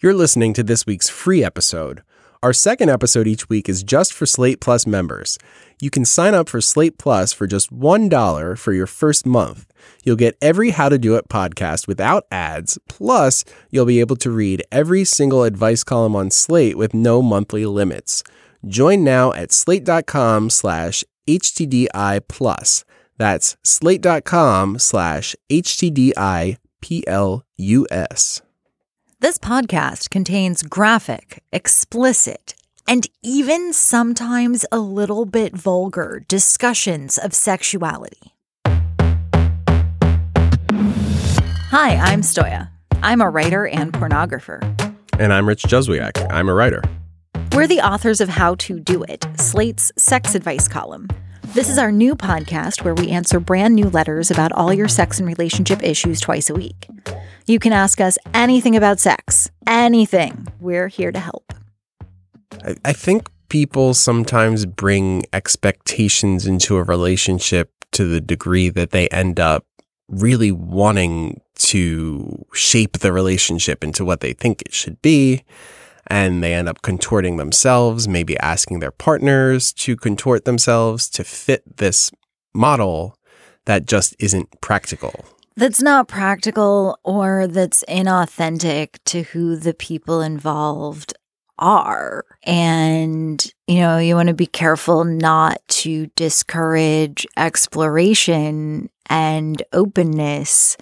You're listening to this week's free episode. Our second episode each week is just for Slate Plus members. You can sign up for Slate Plus for just $1 for your first month. You'll get every How to Do It podcast without ads, plus, you'll be able to read every single advice column on Slate with no monthly limits. Join now at slate.com slash HTDI plus. That's slate.com slash HTDI PLUS. This podcast contains graphic, explicit, and even sometimes a little bit vulgar discussions of sexuality. Hi, I'm Stoya. I'm a writer and pornographer. And I'm Rich Juzwiak. I'm a writer. We're the authors of How to Do It, Slate's sex advice column. This is our new podcast where we answer brand new letters about all your sex and relationship issues twice a week. You can ask us anything about sex, anything. We're here to help. I, I think people sometimes bring expectations into a relationship to the degree that they end up really wanting to shape the relationship into what they think it should be. And they end up contorting themselves, maybe asking their partners to contort themselves to fit this model that just isn't practical. That's not practical or that's inauthentic to who the people involved are. And, you know, you want to be careful not to discourage exploration and openness.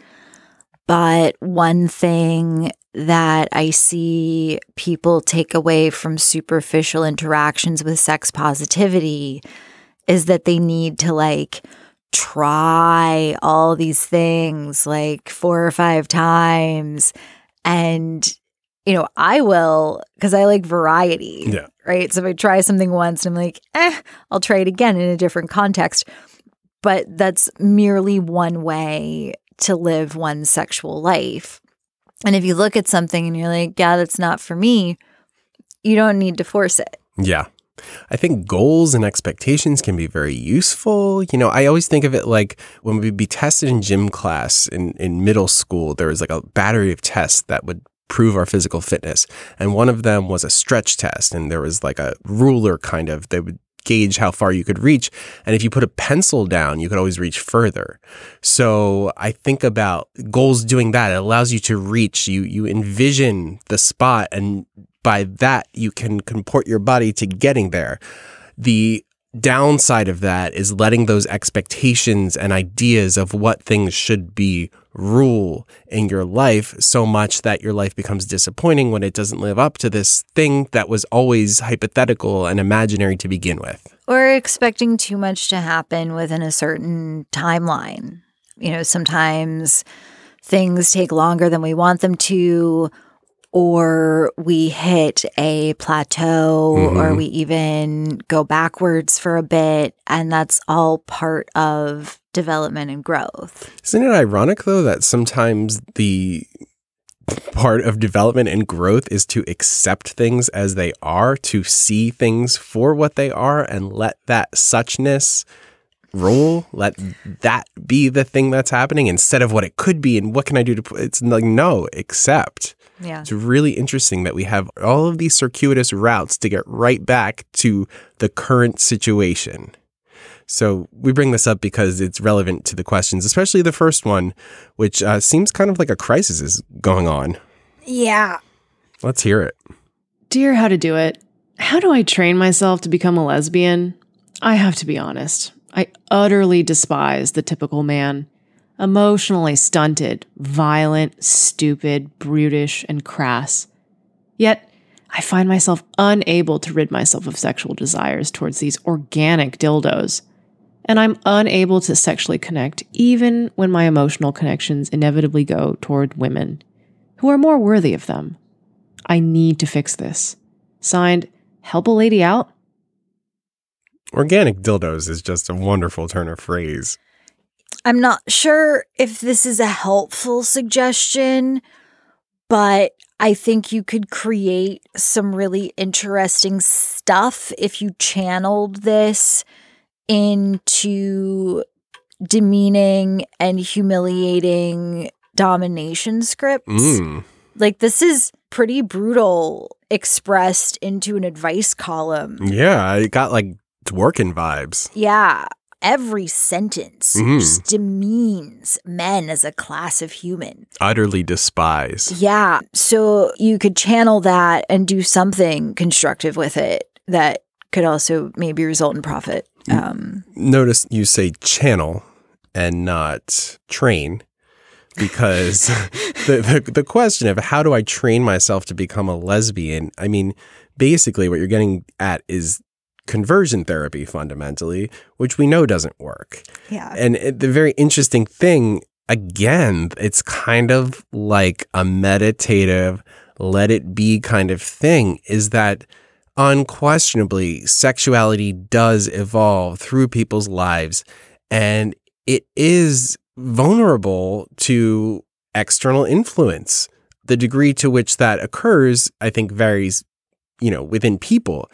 But one thing that I see people take away from superficial interactions with sex positivity is that they need to like try all these things like four or five times. And, you know, I will because I like variety. Yeah. Right. So if I try something once and I'm like, eh, I'll try it again in a different context. But that's merely one way to live one's sexual life. And if you look at something and you're like, yeah, that's not for me, you don't need to force it. Yeah. I think goals and expectations can be very useful. You know, I always think of it like when we'd be tested in gym class in, in middle school, there was like a battery of tests that would prove our physical fitness. And one of them was a stretch test. And there was like a ruler kind of they would gauge how far you could reach. And if you put a pencil down, you could always reach further. So I think about goals doing that. It allows you to reach, you, you envision the spot and by that you can comport your body to getting there. The downside of that is letting those expectations and ideas of what things should be rule in your life so much that your life becomes disappointing when it doesn't live up to this thing that was always hypothetical and imaginary to begin with. Or expecting too much to happen within a certain timeline. You know, sometimes things take longer than we want them to, or we hit a plateau, mm-hmm. or we even go backwards for a bit. And that's all part of development and growth. Isn't it ironic, though, that sometimes the part of development and growth is to accept things as they are, to see things for what they are, and let that suchness rule. Let that be the thing that's happening instead of what it could be and what can I do to. It's like no, accept. Yeah. It's really interesting that we have all of these circuitous routes to get right back to the current situation. So we bring this up because it's relevant to the questions, especially the first one, which uh, seems kind of like a crisis is going on. Yeah. Let's hear it. Dear How to Do It, how do I train myself to become a lesbian? I have to be honest. I utterly despise the typical man. Emotionally stunted, violent, stupid, brutish, and crass. Yet, I find myself unable to rid myself of sexual desires towards these organic dildos and I'm unable to sexually connect even when my emotional connections inevitably go toward women who are more worthy of them I need to fix this. Signed, Help a Lady Out. Organic dildos is just a wonderful turn of phrase. I'm not sure if this is a helpful suggestion, but I think you could create some really interesting stuff if you channeled this into demeaning and humiliating domination scripts. Mm. Like, this is pretty brutal expressed into an advice column. Yeah, it got like Dworkin vibes. Yeah. Every sentence Mhm. just demeans men as a class of human. Utterly despised. Yeah. So you could channel that and do something constructive with it that could also maybe result in profit. Um, Notice you say channel and not train because the, the the question of how do I train myself to become a lesbian? I mean, basically what you're getting at is conversion therapy fundamentally, which we know doesn't work. yeah. And it, the very interesting thing, again, it's kind of like a meditative, let it be kind of thing, is that unquestionably sexuality does evolve through people's lives. And it is vulnerable to external influence. The degree to which that occurs, I think, varies, you know, within people.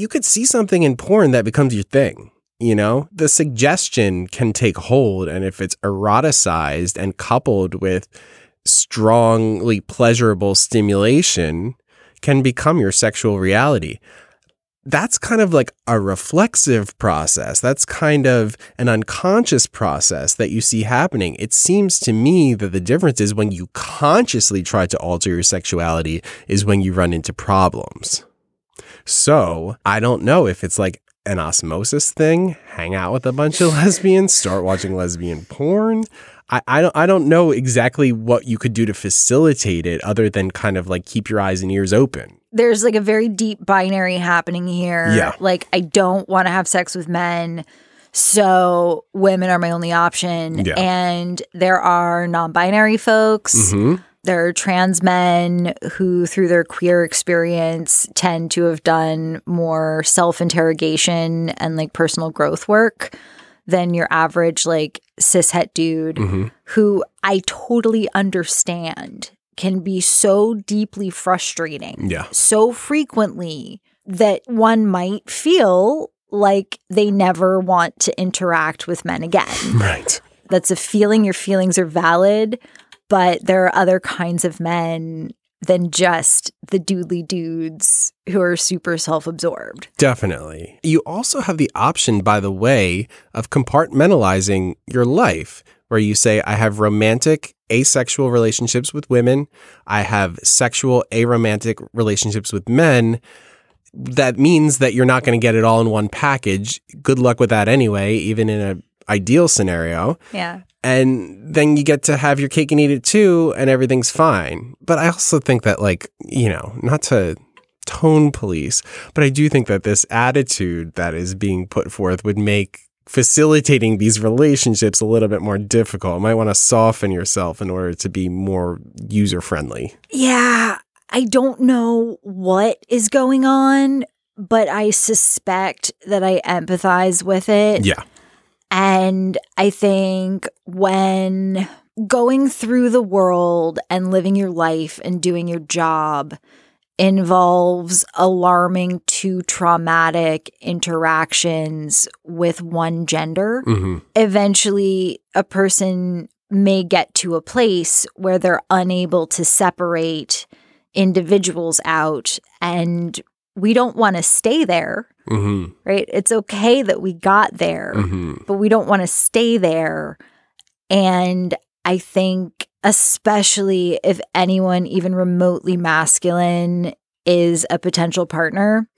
You could see something in porn that becomes your thing. You know, the suggestion can take hold. And if it's eroticized and coupled with strongly pleasurable stimulation, can become your sexual reality. That's kind of like a reflexive process. That's kind of an unconscious process that you see happening. It seems to me that the difference is when you consciously try to alter your sexuality, is when you run into problems. So I don't know if it's like an osmosis thing, hang out with a bunch of lesbians, start watching lesbian porn. I, I don't I don't know exactly what you could do to facilitate it other than kind of like keep your eyes and ears open. There's like a very deep binary happening here. Yeah. Like, I don't want to have sex with men. So women are my only option. Yeah. And there are non binary folks. hmm There are trans men who, through their queer experience, tend to have done more self interrogation and like personal growth work than your average like cishet dude hmm who I totally understand can be so deeply frustrating Yeah. so frequently that one might feel like they never want to interact with men again. Right. That's a feeling. Your feelings are valid, but there are other kinds of men than just the doodly dudes who are super self absorbed. Definitely. You also have the option, by the way, of compartmentalizing your life, where you say, I have romantic, asexual relationships with women, I have sexual, aromantic relationships with men. That means that you're not going to get it all in one package. Good luck with that anyway, even in an ideal scenario. Yeah. and then you get to have your cake and eat it too and everything's fine but i also think that like you know not to tone police but i do think that this attitude that is being put forth would make facilitating these relationships a little bit more difficult you might want to soften yourself in order to be more user friendly Yeah. I don't know what is going on, but I suspect that I empathize with it. yeah And I think when going through the world and living your life and doing your job involves alarming to traumatic interactions with one gender, hmm eventually a person may get to a place where they're unable to separate individuals out. And we don't want to stay there hmm right? It's okay that we got there hmm but we don't want to stay there. And i think especially if anyone even remotely masculine is a potential partner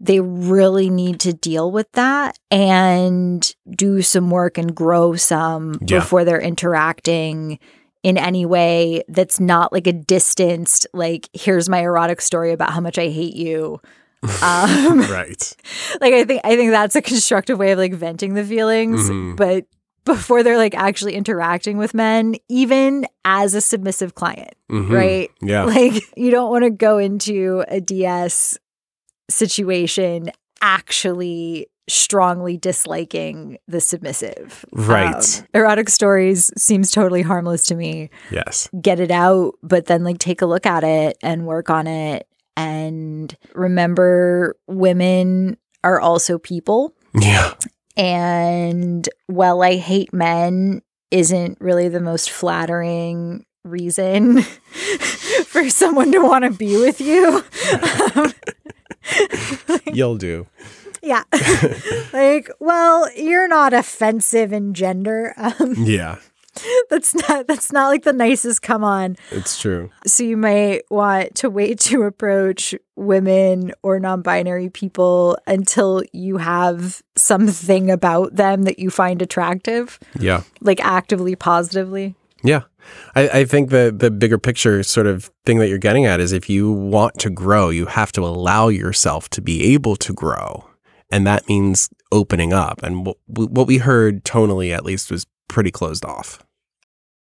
they really need to deal with that and do some work and grow some Yeah. before they're interacting in any way that's not like a distanced like here's my erotic story about how much i hate you um right like i think i think that's a constructive way of like venting the feelings Mhm. but before they're like actually interacting with men, even as a submissive client, Mhm. right? Yeah. Like you don't want to go into a DS situation actually strongly disliking the submissive. Right. Um, erotic stories seems totally harmless to me. yes. Get it out, but then like take a look at it and work on it and remember women are also people Yeah. and well I hate men isn't really the most flattering reason for someone to want to be with you. Um, You'll do. yeah. like, well, you're not offensive in gender. Um, Yeah. that's not that's not like the nicest come on. It's true. So you might want to wait to approach women or non-binary people until you have something about them that you find attractive, Yeah. like actively positively. Yeah. I, I think the the bigger picture sort of thing that you're getting at is if you want to grow, you have to allow yourself to be able to grow. And that means opening up. And what, what we heard tonally, at least, was pretty closed off.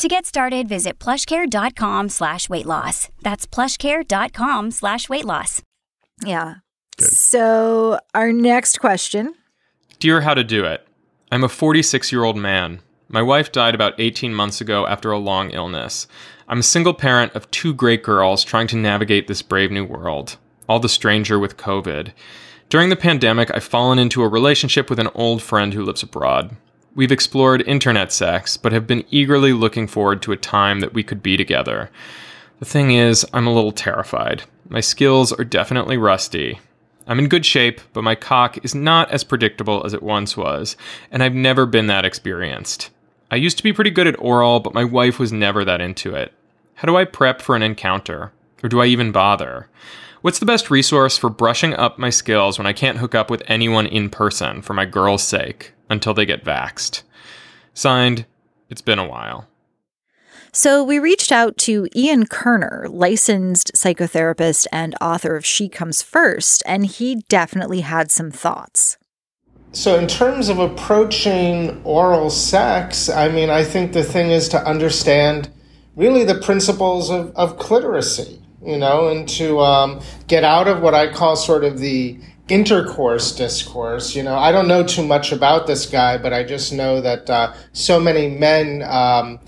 To get started, visit plushcare.com slash weight loss. That's plushcare.com slash weight loss. Yeah. So our next question. Dear How to Do It, I'm a 46 year old man. My wife died about 18 months ago after a long illness. I'm a single parent of two great girls trying to navigate this brave new world, all the stranger with COVID. During the pandemic, I've fallen into a relationship with an old friend who lives abroad. We've explored internet sex, but have been eagerly looking forward to a time that we could be together. The thing is, I'm a little terrified. My skills are definitely rusty. I'm in good shape, but my cock is not as predictable as it once was, and I've never been that experienced. I used to be pretty good at oral, but my wife was never that into it. How do I prep for an encounter? Or do I even bother? What's the best resource for brushing up my skills when I can't hook up with anyone in person for my girl's sake until they get vaxxed? Signed, it's been a while. So we reached out to Ian Kerner, licensed psychotherapist and author of She Comes First, and he definitely had some thoughts. So, in terms of approaching oral sex, I mean, I think the thing is to understand really the principles of, of cliteracy, you know, and to um, get out of what I call sort of the intercourse discourse. You know, I don't know too much about this guy, but I just know that uh, so many men. Um,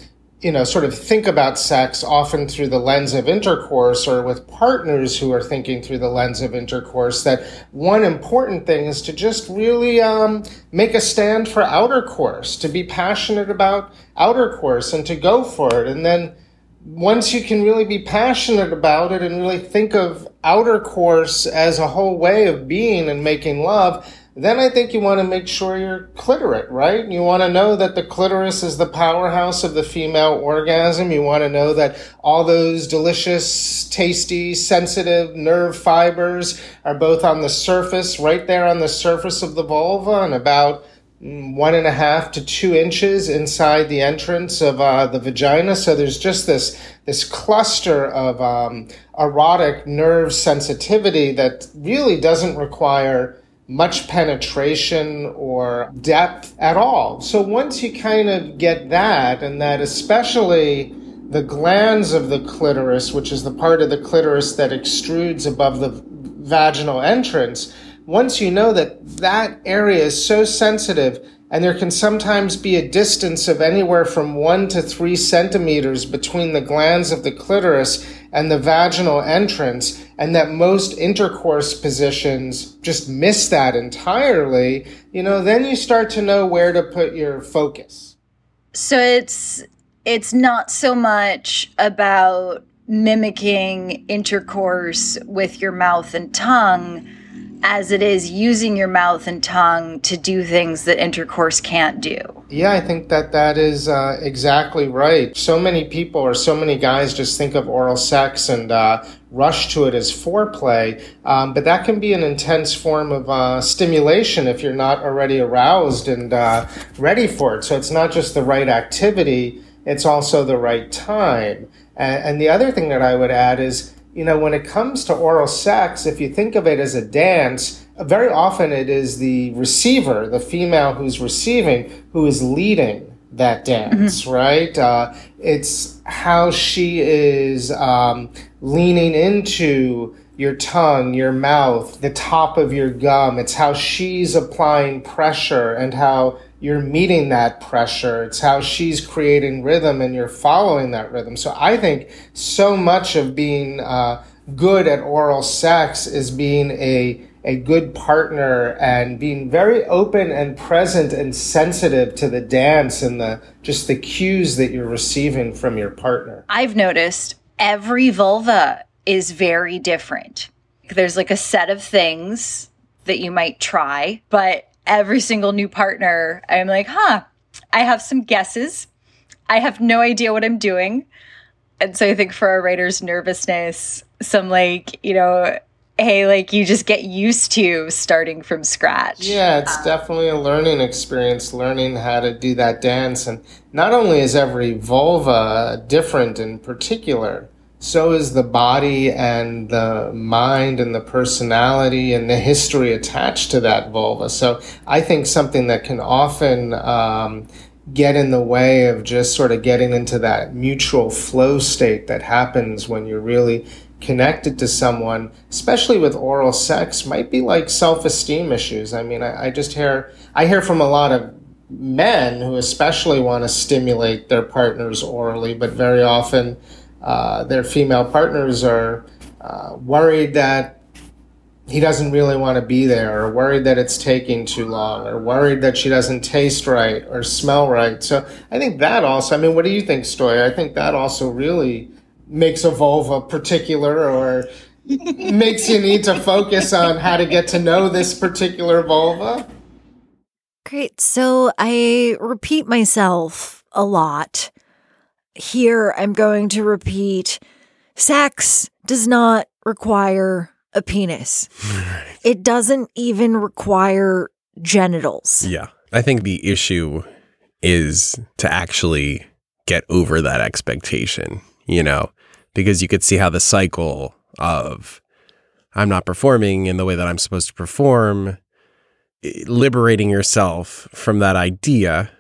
you know, sort of think about sex often through the lens of intercourse or with partners who are thinking through the lens of intercourse, that one important thing is to just really um, make a stand for outer course, to be passionate about outer course and to go for it. And then once you can really be passionate about it and really think of outer course as a whole way of being and making love, then I think you want to make sure you're cliterate, right? You want to know that the clitoris is the powerhouse of the female orgasm. You want to know that all those delicious, tasty, sensitive nerve fibers are both on the surface, right there on the surface of the vulva, and about one and a half to two inches inside the entrance of uh, the vagina. So there's just this this cluster of um, erotic nerve sensitivity that really doesn't require much penetration or depth at all. So once you kind of get that, and that especially the glans of the clitoris, which is the part of the clitoris that extrudes above the vaginal entrance, once you know that that area is so sensitive And there can sometimes be a distance of anywhere from one to three centimeters between the glans of the clitoris and the vaginal entrance, and that most intercourse positions just miss that entirely, you know, then you start to know where to put your focus. So it's it's not so much about mimicking intercourse with your mouth and tongue as it is using your mouth and tongue to do things that intercourse can't do. Yeah, I think that that is uh, exactly right. So many people or so many guys just think of oral sex and uh, rush to it as foreplay, um, but that can be an intense form of uh, stimulation if you're not already aroused and uh, ready for it. So it's not just the right activity, it's also the right time. And, and the other thing that I would add is, you know, when it comes to oral sex, if you think of it as a dance, very often it is the receiver, the female who's receiving, who is leading that dance, mm-hmm. right? Uh, it's how she is um, leaning into your tongue, your mouth, the top of your gum. It's how she's applying pressure and how you're meeting that pressure. It's how she's creating rhythm and you're following that rhythm. So I think so much of being uh, good at oral sex is being a a good partner and being very open and present and sensitive to the dance and the just the cues that you're receiving from your partner. I've noticed every vulva is very different. There's like a set of things that you might try, but every single new partner, I'm like, huh, I have some guesses. I have no idea what I'm doing. And so I think for a writer's nervousness, some like, you know, hey, like you just get used to starting from scratch. Yeah, it's um, definitely a learning experience, learning how to do that dance. And not only is every vulva different in particular, so is the body and the mind and the personality and the history attached to that vulva. So I think something that can often um, get in the way of just sort of getting into that mutual flow state that happens when you're really connected to someone, especially with oral sex, might be like self-esteem issues. I mean, I, I just hear I hear from a lot of men who especially want to stimulate their partners orally, but very often uh, their female partners are uh, worried that he doesn't really want to be there, or worried that it's taking too long, or worried that she doesn't taste right or smell right. So I think that also, I mean, what do you think, Stoy? I think that also really makes a vulva particular or makes you need to focus on how to get to know this particular vulva. Great. So I repeat myself a lot here I'm going to repeat sex does not require a penis. Right. It doesn't even require genitals. Yeah. I think the issue is to actually get over that expectation, you know, because you could see how the cycle of I'm not performing in the way that I'm supposed to perform, eh, liberating yourself from that idea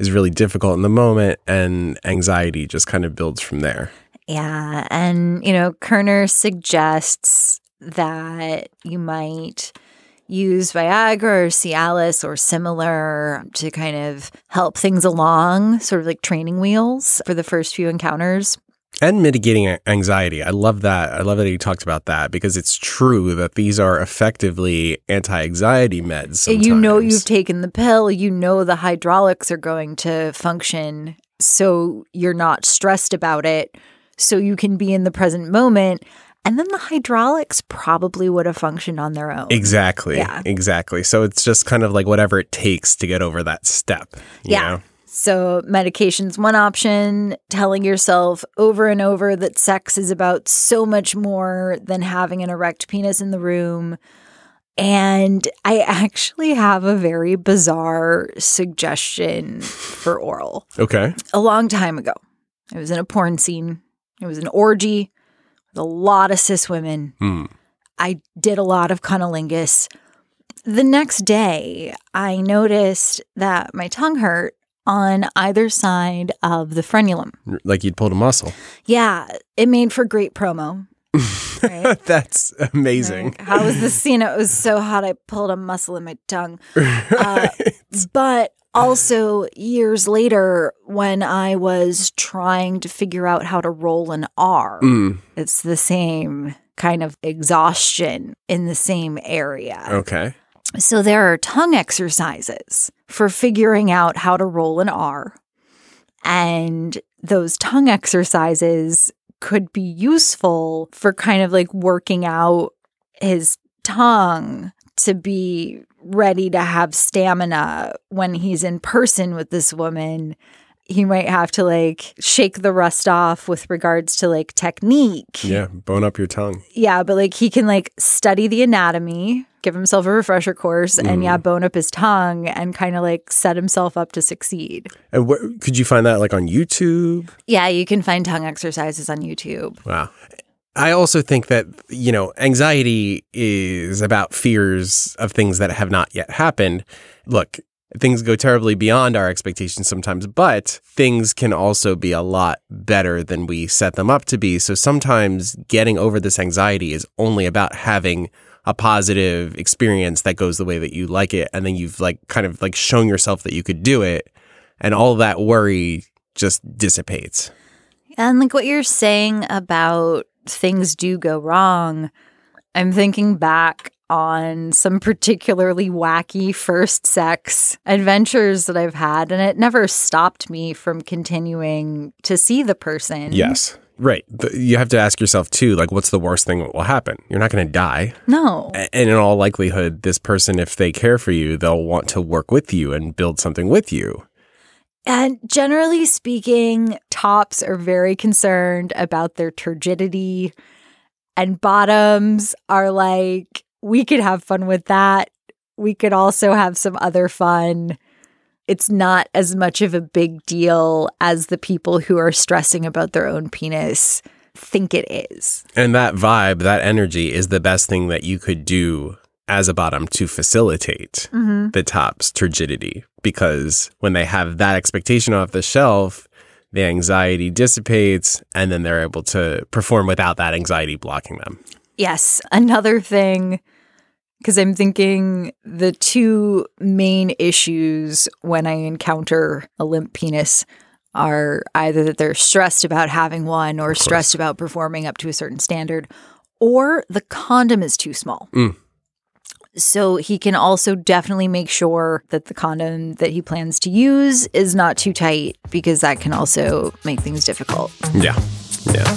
is really difficult in the moment and anxiety just kind of builds from there. Yeah. And, you know, Kerner suggests that you might use Viagra or Cialis or similar to kind of help things along, sort of like training wheels for the first few encounters and mitigating anxiety. I love that. I love that he talked about that because it's true that these are effectively anti-anxiety meds. Sometimes. You know you've taken the pill, you know the hydraulics are going to function so you're not stressed about it so you can be in the present moment and then the hydraulics probably would have functioned on their own. Exactly. Yeah. Exactly. So it's just kind of like whatever it takes to get over that step. yeah. Know? So, medication's one option, telling yourself over and over that sex is about so much more than having an erect penis in the room. And I actually have a very bizarre suggestion for oral. Okay. A long time ago, I was in a porn scene, it was an orgy with a lot of cis women. Hmm. I did a lot of cunnilingus. The next day, I noticed that my tongue hurt on either side of the frenulum. Like you'd pulled a muscle. Yeah, it made for great promo. Right? That's amazing. Like, how was the scene? It was so hot, I pulled a muscle in my tongue. Uh, but also, years later, when I was trying to figure out how to roll an R, Mm, it's the same kind of exhaustion in the same area. okay. So there are tongue exercises for figuring out how to roll an R. And those tongue exercises could be useful for kind of like working out his tongue to be ready to have stamina when he's in person with this woman. He might have to like shake the rust off with regards to like technique. Yeah, bone up your tongue. Yeah, but like he can like study the anatomy, give himself a refresher course, and mm-hmm. yeah, bone up his tongue and kind of like set himself up to succeed. And where, could you find that like on YouTube? Yeah, you can find tongue exercises on YouTube. Wow. I also think that, you know, anxiety is about fears of things that have not yet happened. Look, things go terribly beyond our expectations sometimes, but things can also be a lot better than we set them up to be. So sometimes getting over this anxiety is only about having a positive experience that goes the way that you like it. And then you've like kind of like shown yourself that you could do it. And all that worry just dissipates. And like what you're saying about things do go wrong, I'm thinking back on some particularly wacky first sex adventures that I've had, and it never stopped me from continuing to see the person. Yes. Right. You have to ask yourself too, like, what's the worst thing that will happen? You're not going to die. No. And in all likelihood, this person, if they care for you, they'll want to work with you and build something with you. And generally speaking, tops are very concerned about their turgidity, and bottoms are like, we could have fun with that. We could also have some other fun. It's not as much of a big deal as the people who are stressing about their own penis think it is. And that vibe, that energy is the best thing that you could do as a bottom to facilitate mm-hmm. the top's turgidity. Because when they have that expectation off the shelf, the anxiety dissipates and then they're able to perform without that anxiety blocking them. Yes. Another thing, because I'm thinking the two main issues when I encounter a limp penis are either that they're stressed about having one or stressed about performing up to a certain standard, or the condom is too small. Mm. So he can also definitely make sure that the condom that he plans to use is not too tight because that can also make things difficult. Yeah. Yeah.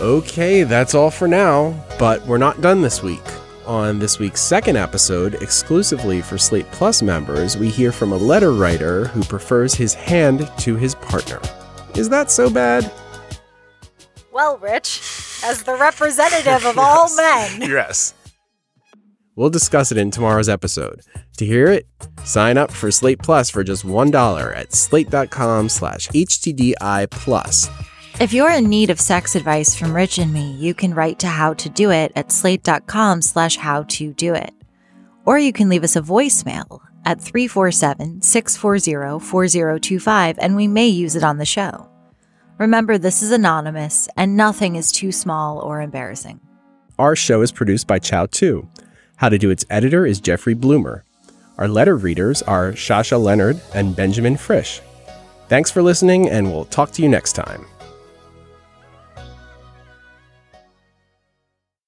Okay, that's all for now, but we're not done this week. On this week's second episode, exclusively for Slate Plus members, we hear from a letter writer who prefers his hand to his partner. Is that so bad? Well, Rich, as the representative of all men. Yes. We'll discuss it in tomorrow's episode. To hear it, sign up for Slate Plus for just $1 at slate.com slash HTDI plus. If you're in need of sex advice from Rich and me, you can write to how to do it at slate.com slash how to do it. Or you can leave us a voicemail at 347 640 4025 and we may use it on the show. Remember, this is anonymous and nothing is too small or embarrassing. Our show is produced by Chau Tu. How to Do It's editor is Jeffrey Bloomer. Our letter readers are Shasha Leonard and Benjamin Frisch. Thanks for listening, and we'll talk to you next time.